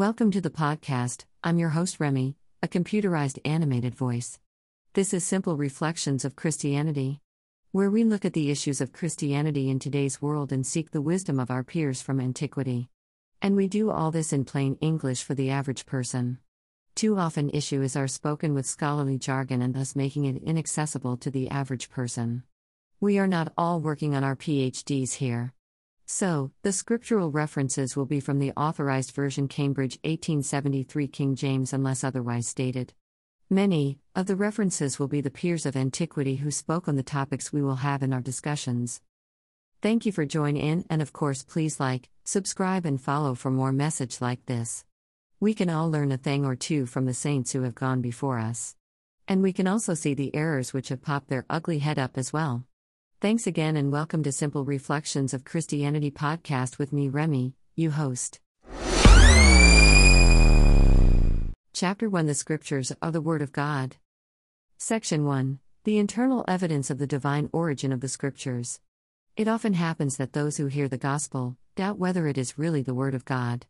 Welcome to the podcast. I'm your host, Remy, a computerized animated voice. This is Simple Reflections of Christianity, where we look at the issues of Christianity in today's world and seek the wisdom of our peers from antiquity. And we do all this in plain English for the average person. Too often, issues are spoken with scholarly jargon and thus making it inaccessible to the average person. We are not all working on our PhDs here. So, the scriptural references will be from the Authorized Version Cambridge 1873 King James unless otherwise stated. Many of the references will be the peers of antiquity who spoke on the topics we will have in our discussions. Thank you for joining in, and of course, please like, subscribe, and follow for more message like this. We can all learn a thing or two from the saints who have gone before us. And we can also see the errors which have popped their ugly head up as well. Thanks again and welcome to Simple Reflections of Christianity podcast with me, Remy, you host. Chapter 1 The Scriptures are the Word of God. Section 1 The Internal Evidence of the Divine Origin of the Scriptures. It often happens that those who hear the Gospel doubt whether it is really the Word of God.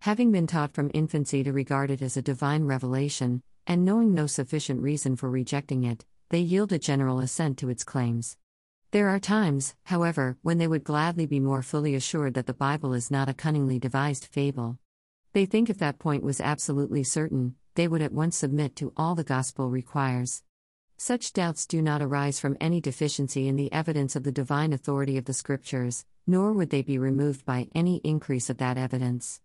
Having been taught from infancy to regard it as a divine revelation, and knowing no sufficient reason for rejecting it, they yield a general assent to its claims. There are times, however, when they would gladly be more fully assured that the Bible is not a cunningly devised fable. They think if that point was absolutely certain, they would at once submit to all the Gospel requires. Such doubts do not arise from any deficiency in the evidence of the divine authority of the Scriptures, nor would they be removed by any increase of that evidence.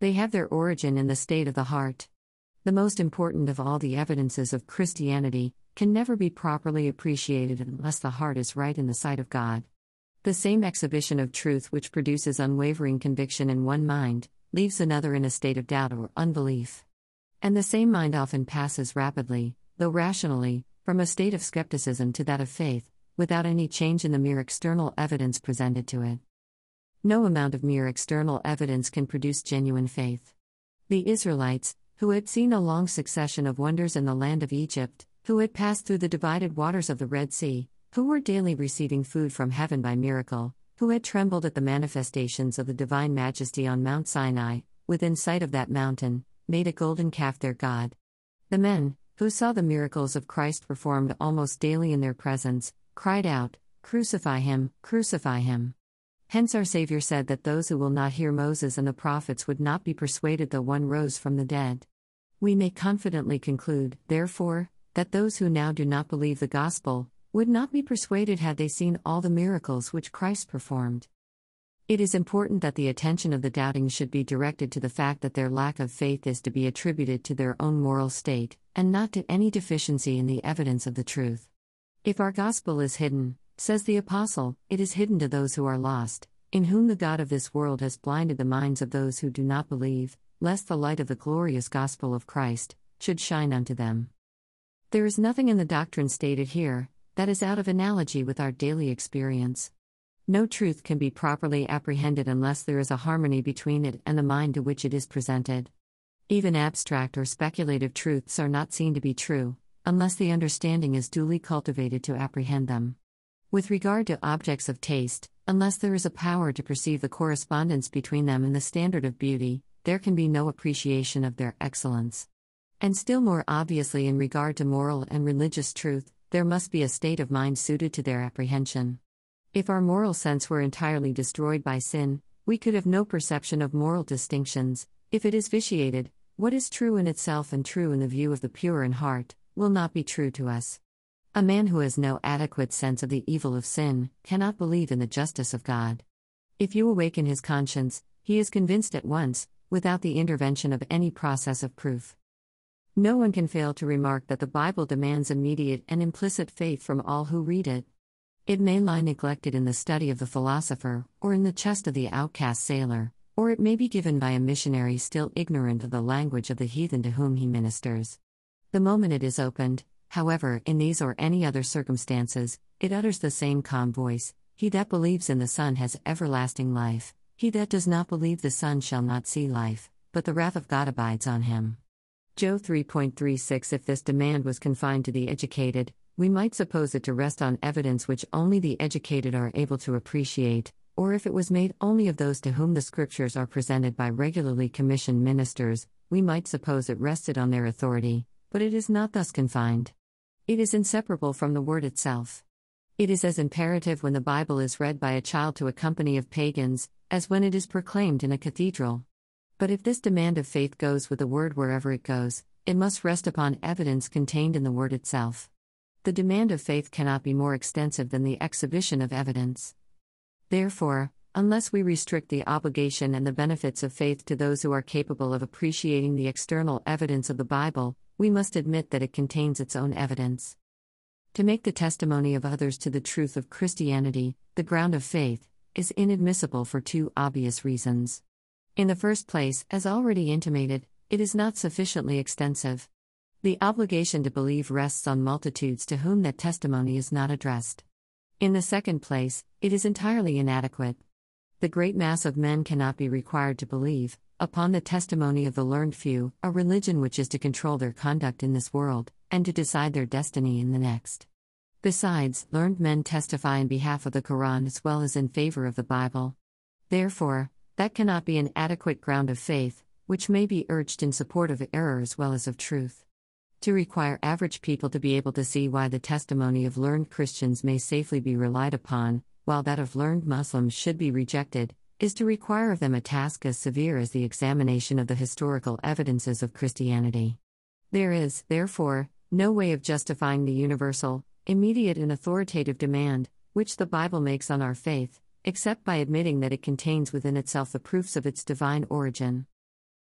They have their origin in the state of the heart. The most important of all the evidences of Christianity, can never be properly appreciated unless the heart is right in the sight of God. The same exhibition of truth which produces unwavering conviction in one mind, leaves another in a state of doubt or unbelief. And the same mind often passes rapidly, though rationally, from a state of skepticism to that of faith, without any change in the mere external evidence presented to it. No amount of mere external evidence can produce genuine faith. The Israelites, who had seen a long succession of wonders in the land of Egypt, who had passed through the divided waters of the Red Sea, who were daily receiving food from heaven by miracle, who had trembled at the manifestations of the divine majesty on Mount Sinai, within sight of that mountain, made a golden calf their God. The men, who saw the miracles of Christ performed almost daily in their presence, cried out, Crucify him, crucify him. Hence our Saviour said that those who will not hear Moses and the prophets would not be persuaded though one rose from the dead. We may confidently conclude, therefore, that those who now do not believe the gospel would not be persuaded had they seen all the miracles which Christ performed. It is important that the attention of the doubting should be directed to the fact that their lack of faith is to be attributed to their own moral state, and not to any deficiency in the evidence of the truth. If our gospel is hidden, says the Apostle, it is hidden to those who are lost, in whom the God of this world has blinded the minds of those who do not believe, lest the light of the glorious gospel of Christ should shine unto them. There is nothing in the doctrine stated here that is out of analogy with our daily experience. No truth can be properly apprehended unless there is a harmony between it and the mind to which it is presented. Even abstract or speculative truths are not seen to be true, unless the understanding is duly cultivated to apprehend them. With regard to objects of taste, unless there is a power to perceive the correspondence between them and the standard of beauty, there can be no appreciation of their excellence. And still more obviously, in regard to moral and religious truth, there must be a state of mind suited to their apprehension. If our moral sense were entirely destroyed by sin, we could have no perception of moral distinctions. If it is vitiated, what is true in itself and true in the view of the pure in heart, will not be true to us. A man who has no adequate sense of the evil of sin cannot believe in the justice of God. If you awaken his conscience, he is convinced at once, without the intervention of any process of proof. No one can fail to remark that the Bible demands immediate and implicit faith from all who read it. It may lie neglected in the study of the philosopher, or in the chest of the outcast sailor, or it may be given by a missionary still ignorant of the language of the heathen to whom he ministers. The moment it is opened, however, in these or any other circumstances, it utters the same calm voice He that believes in the Son has everlasting life, he that does not believe the Son shall not see life, but the wrath of God abides on him. Joe 3.36 If this demand was confined to the educated, we might suppose it to rest on evidence which only the educated are able to appreciate, or if it was made only of those to whom the Scriptures are presented by regularly commissioned ministers, we might suppose it rested on their authority, but it is not thus confined. It is inseparable from the Word itself. It is as imperative when the Bible is read by a child to a company of pagans, as when it is proclaimed in a cathedral. But if this demand of faith goes with the Word wherever it goes, it must rest upon evidence contained in the Word itself. The demand of faith cannot be more extensive than the exhibition of evidence. Therefore, unless we restrict the obligation and the benefits of faith to those who are capable of appreciating the external evidence of the Bible, we must admit that it contains its own evidence. To make the testimony of others to the truth of Christianity, the ground of faith, is inadmissible for two obvious reasons. In the first place, as already intimated, it is not sufficiently extensive. The obligation to believe rests on multitudes to whom that testimony is not addressed. In the second place, it is entirely inadequate. The great mass of men cannot be required to believe, upon the testimony of the learned few, a religion which is to control their conduct in this world, and to decide their destiny in the next. Besides, learned men testify in behalf of the Quran as well as in favor of the Bible. Therefore, that cannot be an adequate ground of faith, which may be urged in support of error as well as of truth to require average people to be able to see why the testimony of learned Christians may safely be relied upon, while that of learned Muslims should be rejected, is to require of them a task as severe as the examination of the historical evidences of Christianity. There is, therefore, no way of justifying the universal, immediate, and authoritative demand, which the Bible makes on our faith, except by admitting that it contains within itself the proofs of its divine origin.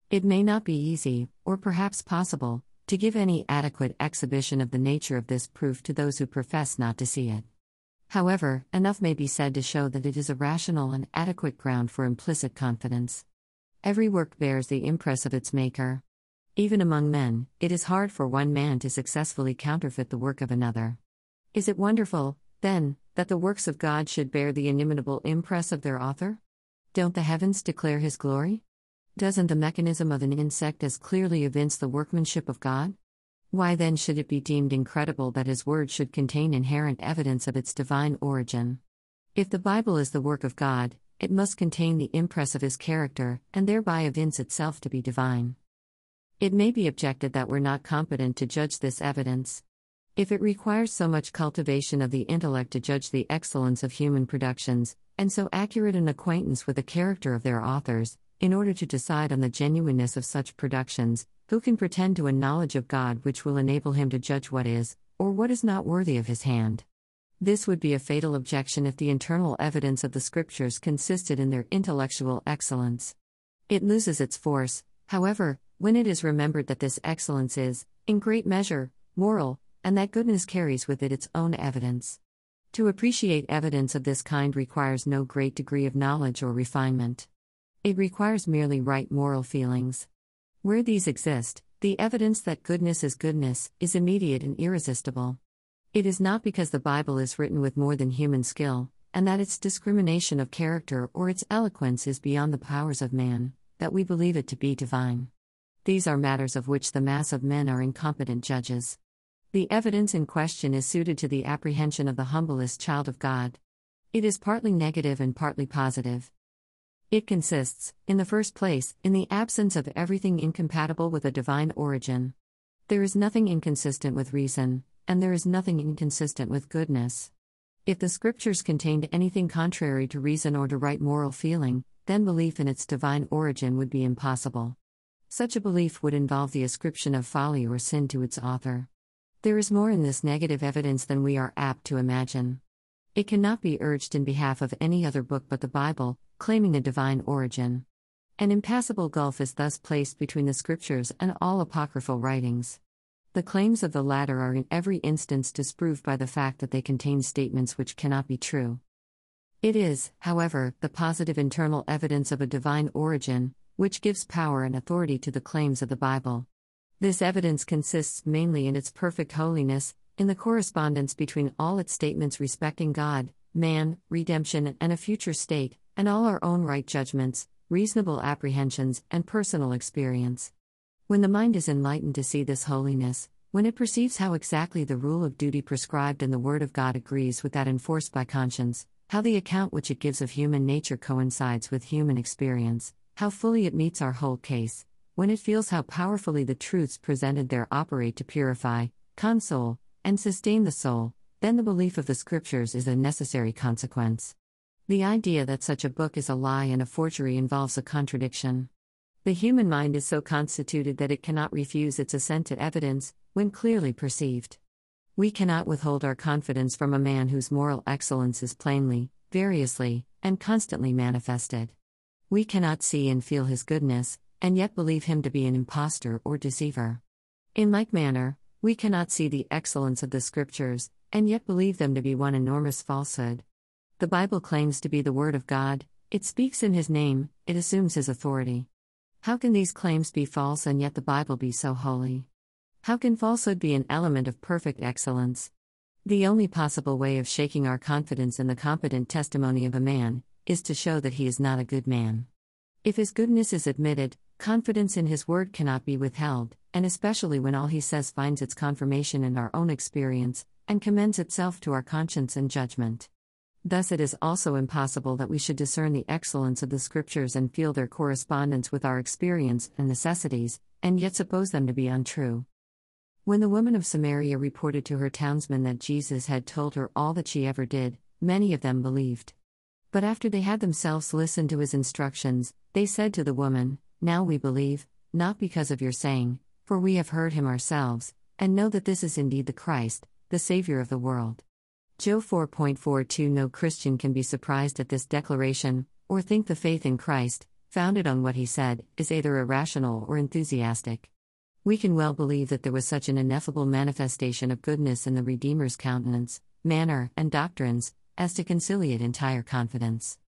It may not be easy, or perhaps possible, to give any adequate exhibition of the nature of this proof to those who profess not to see it. However, enough may be said to show that it is a rational and adequate ground for implicit confidence. Every work bears the impress of its maker. Even among men, it is hard for one man to successfully counterfeit the work of another. Is it wonderful, then, that the works of God should bear the inimitable impress of their author? Don't the heavens declare his glory? Doesn't the mechanism of an insect as clearly evince the workmanship of God? Why then should it be deemed incredible that His Word should contain inherent evidence of its divine origin? If the Bible is the work of God, it must contain the impress of His character, and thereby evince itself to be divine. It may be objected that we're not competent to judge this evidence. If it requires so much cultivation of the intellect to judge the excellence of human productions, and so accurate an acquaintance with the character of their authors, in order to decide on the genuineness of such productions, who can pretend to a knowledge of God which will enable him to judge what is, or what is not worthy of his hand? This would be a fatal objection if the internal evidence of the Scriptures consisted in their intellectual excellence. It loses its force, however, when it is remembered that this excellence is, in great measure, moral, and that goodness carries with it its own evidence. To appreciate evidence of this kind requires no great degree of knowledge or refinement. It requires merely right moral feelings. Where these exist, the evidence that goodness is goodness is immediate and irresistible. It is not because the Bible is written with more than human skill, and that its discrimination of character or its eloquence is beyond the powers of man, that we believe it to be divine. These are matters of which the mass of men are incompetent judges. The evidence in question is suited to the apprehension of the humblest child of God. It is partly negative and partly positive. It consists, in the first place, in the absence of everything incompatible with a divine origin. There is nothing inconsistent with reason, and there is nothing inconsistent with goodness. If the scriptures contained anything contrary to reason or to right moral feeling, then belief in its divine origin would be impossible. Such a belief would involve the ascription of folly or sin to its author. There is more in this negative evidence than we are apt to imagine. It cannot be urged in behalf of any other book but the Bible, claiming a divine origin. An impassable gulf is thus placed between the scriptures and all apocryphal writings. The claims of the latter are in every instance disproved by the fact that they contain statements which cannot be true. It is, however, the positive internal evidence of a divine origin, which gives power and authority to the claims of the Bible. This evidence consists mainly in its perfect holiness, in the correspondence between all its statements respecting God, man, redemption, and a future state, and all our own right judgments, reasonable apprehensions, and personal experience. When the mind is enlightened to see this holiness, when it perceives how exactly the rule of duty prescribed in the Word of God agrees with that enforced by conscience, how the account which it gives of human nature coincides with human experience, how fully it meets our whole case, when it feels how powerfully the truths presented there operate to purify, console, and sustain the soul, then the belief of the Scriptures is a necessary consequence. The idea that such a book is a lie and a forgery involves a contradiction. The human mind is so constituted that it cannot refuse its assent to evidence, when clearly perceived. We cannot withhold our confidence from a man whose moral excellence is plainly, variously, and constantly manifested. We cannot see and feel his goodness, and yet believe him to be an impostor or deceiver. In like manner, we cannot see the excellence of the Scriptures, and yet believe them to be one enormous falsehood. The Bible claims to be the Word of God, it speaks in His name, it assumes His authority. How can these claims be false and yet the Bible be so holy? How can falsehood be an element of perfect excellence? The only possible way of shaking our confidence in the competent testimony of a man is to show that he is not a good man. If his goodness is admitted, confidence in his word cannot be withheld, and especially when all he says finds its confirmation in our own experience, and commends itself to our conscience and judgment. Thus, it is also impossible that we should discern the excellence of the Scriptures and feel their correspondence with our experience and necessities, and yet suppose them to be untrue. When the woman of Samaria reported to her townsmen that Jesus had told her all that she ever did, many of them believed. But after they had themselves listened to his instructions, they said to the woman, Now we believe, not because of your saying, for we have heard him ourselves, and know that this is indeed the Christ, the Savior of the world. Joe 4.42 No Christian can be surprised at this declaration, or think the faith in Christ, founded on what he said, is either irrational or enthusiastic. We can well believe that there was such an ineffable manifestation of goodness in the Redeemer's countenance, manner, and doctrines, as to conciliate entire confidence.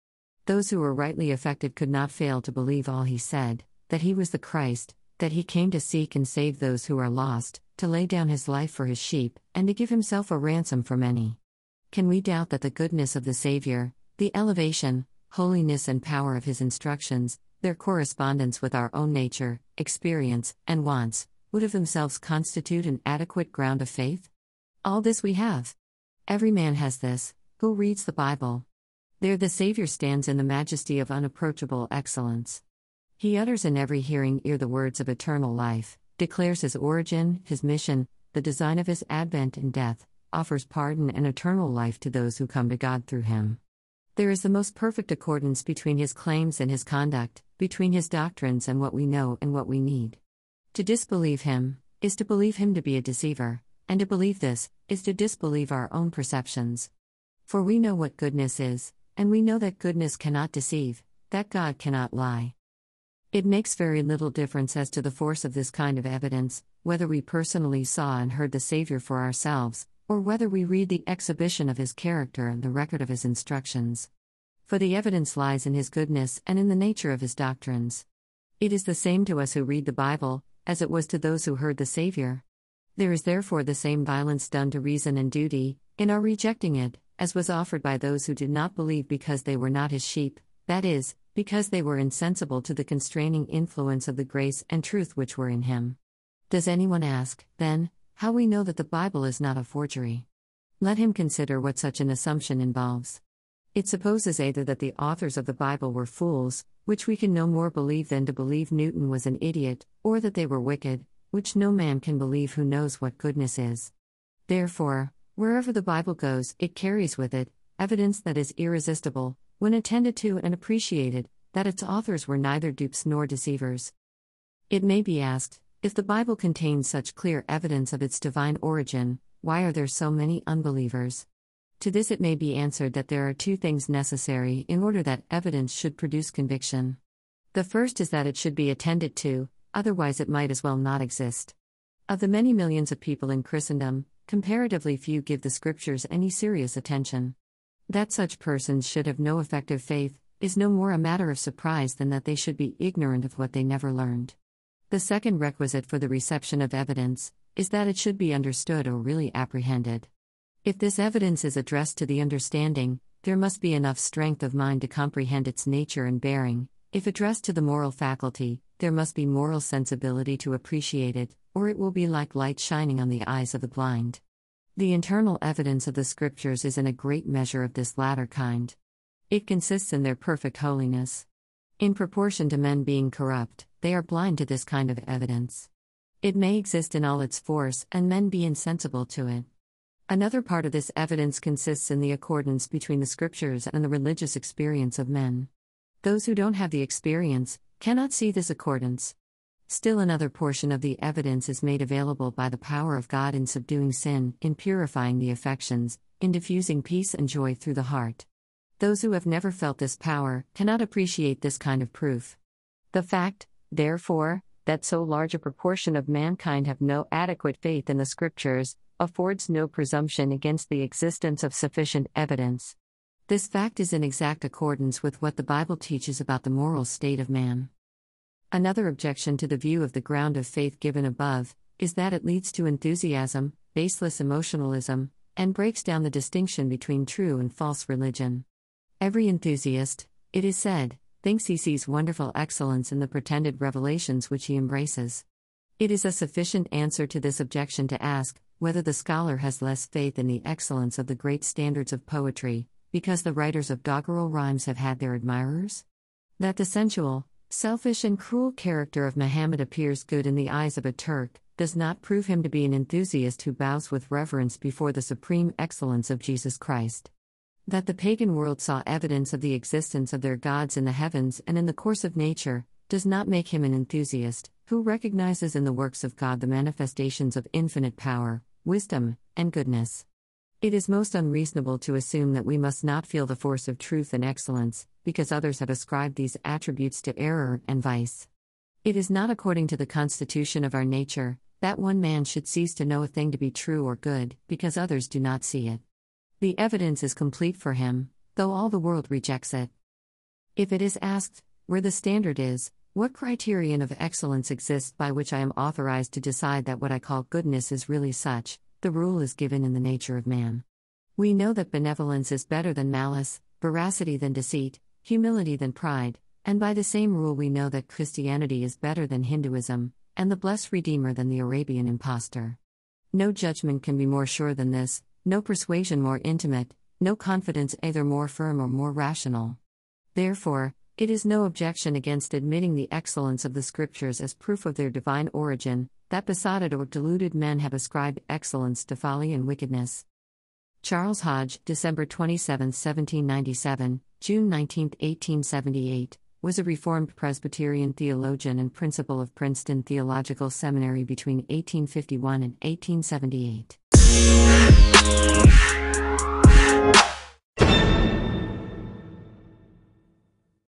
Those who were rightly affected could not fail to believe all he said that he was the Christ, that he came to seek and save those who are lost, to lay down his life for his sheep, and to give himself a ransom for many. Can we doubt that the goodness of the Savior, the elevation, holiness, and power of his instructions, their correspondence with our own nature, experience, and wants, would of themselves constitute an adequate ground of faith? All this we have. Every man has this, who reads the Bible. There the Savior stands in the majesty of unapproachable excellence. He utters in every hearing ear the words of eternal life declares his origin, his mission, the design of his advent and death, offers pardon and eternal life to those who come to God through him. There is the most perfect accordance between his claims and his conduct, between his doctrines and what we know and what we need. To disbelieve him is to believe him to be a deceiver, and to believe this is to disbelieve our own perceptions. For we know what goodness is, and we know that goodness cannot deceive, that God cannot lie. It makes very little difference as to the force of this kind of evidence, whether we personally saw and heard the Savior for ourselves, or whether we read the exhibition of his character and the record of his instructions. For the evidence lies in his goodness and in the nature of his doctrines. It is the same to us who read the Bible, as it was to those who heard the Savior. There is therefore the same violence done to reason and duty, in our rejecting it, as was offered by those who did not believe because they were not his sheep, that is, because they were insensible to the constraining influence of the grace and truth which were in him. Does anyone ask, then, how we know that the Bible is not a forgery? Let him consider what such an assumption involves. It supposes either that the authors of the Bible were fools, which we can no more believe than to believe Newton was an idiot, or that they were wicked, which no man can believe who knows what goodness is. Therefore, wherever the Bible goes, it carries with it evidence that is irresistible, when attended to and appreciated, that its authors were neither dupes nor deceivers. It may be asked if the Bible contains such clear evidence of its divine origin, why are there so many unbelievers? To this it may be answered that there are two things necessary in order that evidence should produce conviction. The first is that it should be attended to, otherwise, it might as well not exist. Of the many millions of people in Christendom, comparatively few give the Scriptures any serious attention. That such persons should have no effective faith is no more a matter of surprise than that they should be ignorant of what they never learned. The second requisite for the reception of evidence is that it should be understood or really apprehended. If this evidence is addressed to the understanding, there must be enough strength of mind to comprehend its nature and bearing. If addressed to the moral faculty, there must be moral sensibility to appreciate it, or it will be like light shining on the eyes of the blind. The internal evidence of the Scriptures is in a great measure of this latter kind. It consists in their perfect holiness. In proportion to men being corrupt, they are blind to this kind of evidence. It may exist in all its force, and men be insensible to it. Another part of this evidence consists in the accordance between the Scriptures and the religious experience of men. Those who don't have the experience cannot see this accordance. Still, another portion of the evidence is made available by the power of God in subduing sin, in purifying the affections, in diffusing peace and joy through the heart. Those who have never felt this power cannot appreciate this kind of proof. The fact, therefore, that so large a proportion of mankind have no adequate faith in the Scriptures affords no presumption against the existence of sufficient evidence. This fact is in exact accordance with what the Bible teaches about the moral state of man. Another objection to the view of the ground of faith given above is that it leads to enthusiasm, baseless emotionalism, and breaks down the distinction between true and false religion. Every enthusiast, it is said, thinks he sees wonderful excellence in the pretended revelations which he embraces. It is a sufficient answer to this objection to ask whether the scholar has less faith in the excellence of the great standards of poetry, because the writers of doggerel rhymes have had their admirers? That the sensual, selfish, and cruel character of Muhammad appears good in the eyes of a Turk does not prove him to be an enthusiast who bows with reverence before the supreme excellence of Jesus Christ. That the pagan world saw evidence of the existence of their gods in the heavens and in the course of nature, does not make him an enthusiast, who recognizes in the works of God the manifestations of infinite power, wisdom, and goodness. It is most unreasonable to assume that we must not feel the force of truth and excellence, because others have ascribed these attributes to error and vice. It is not according to the constitution of our nature that one man should cease to know a thing to be true or good, because others do not see it. The evidence is complete for him, though all the world rejects it. If it is asked, where the standard is, what criterion of excellence exists by which I am authorized to decide that what I call goodness is really such, the rule is given in the nature of man. We know that benevolence is better than malice, veracity than deceit, humility than pride, and by the same rule we know that Christianity is better than Hinduism, and the blessed Redeemer than the Arabian impostor. No judgment can be more sure than this, no persuasion more intimate, no confidence either more firm or more rational. Therefore, it is no objection against admitting the excellence of the Scriptures as proof of their divine origin, that besotted or deluded men have ascribed excellence to folly and wickedness. Charles Hodge, December 27, 1797, June 19, 1878, was a Reformed Presbyterian theologian and principal of Princeton Theological Seminary between 1851 and 1878.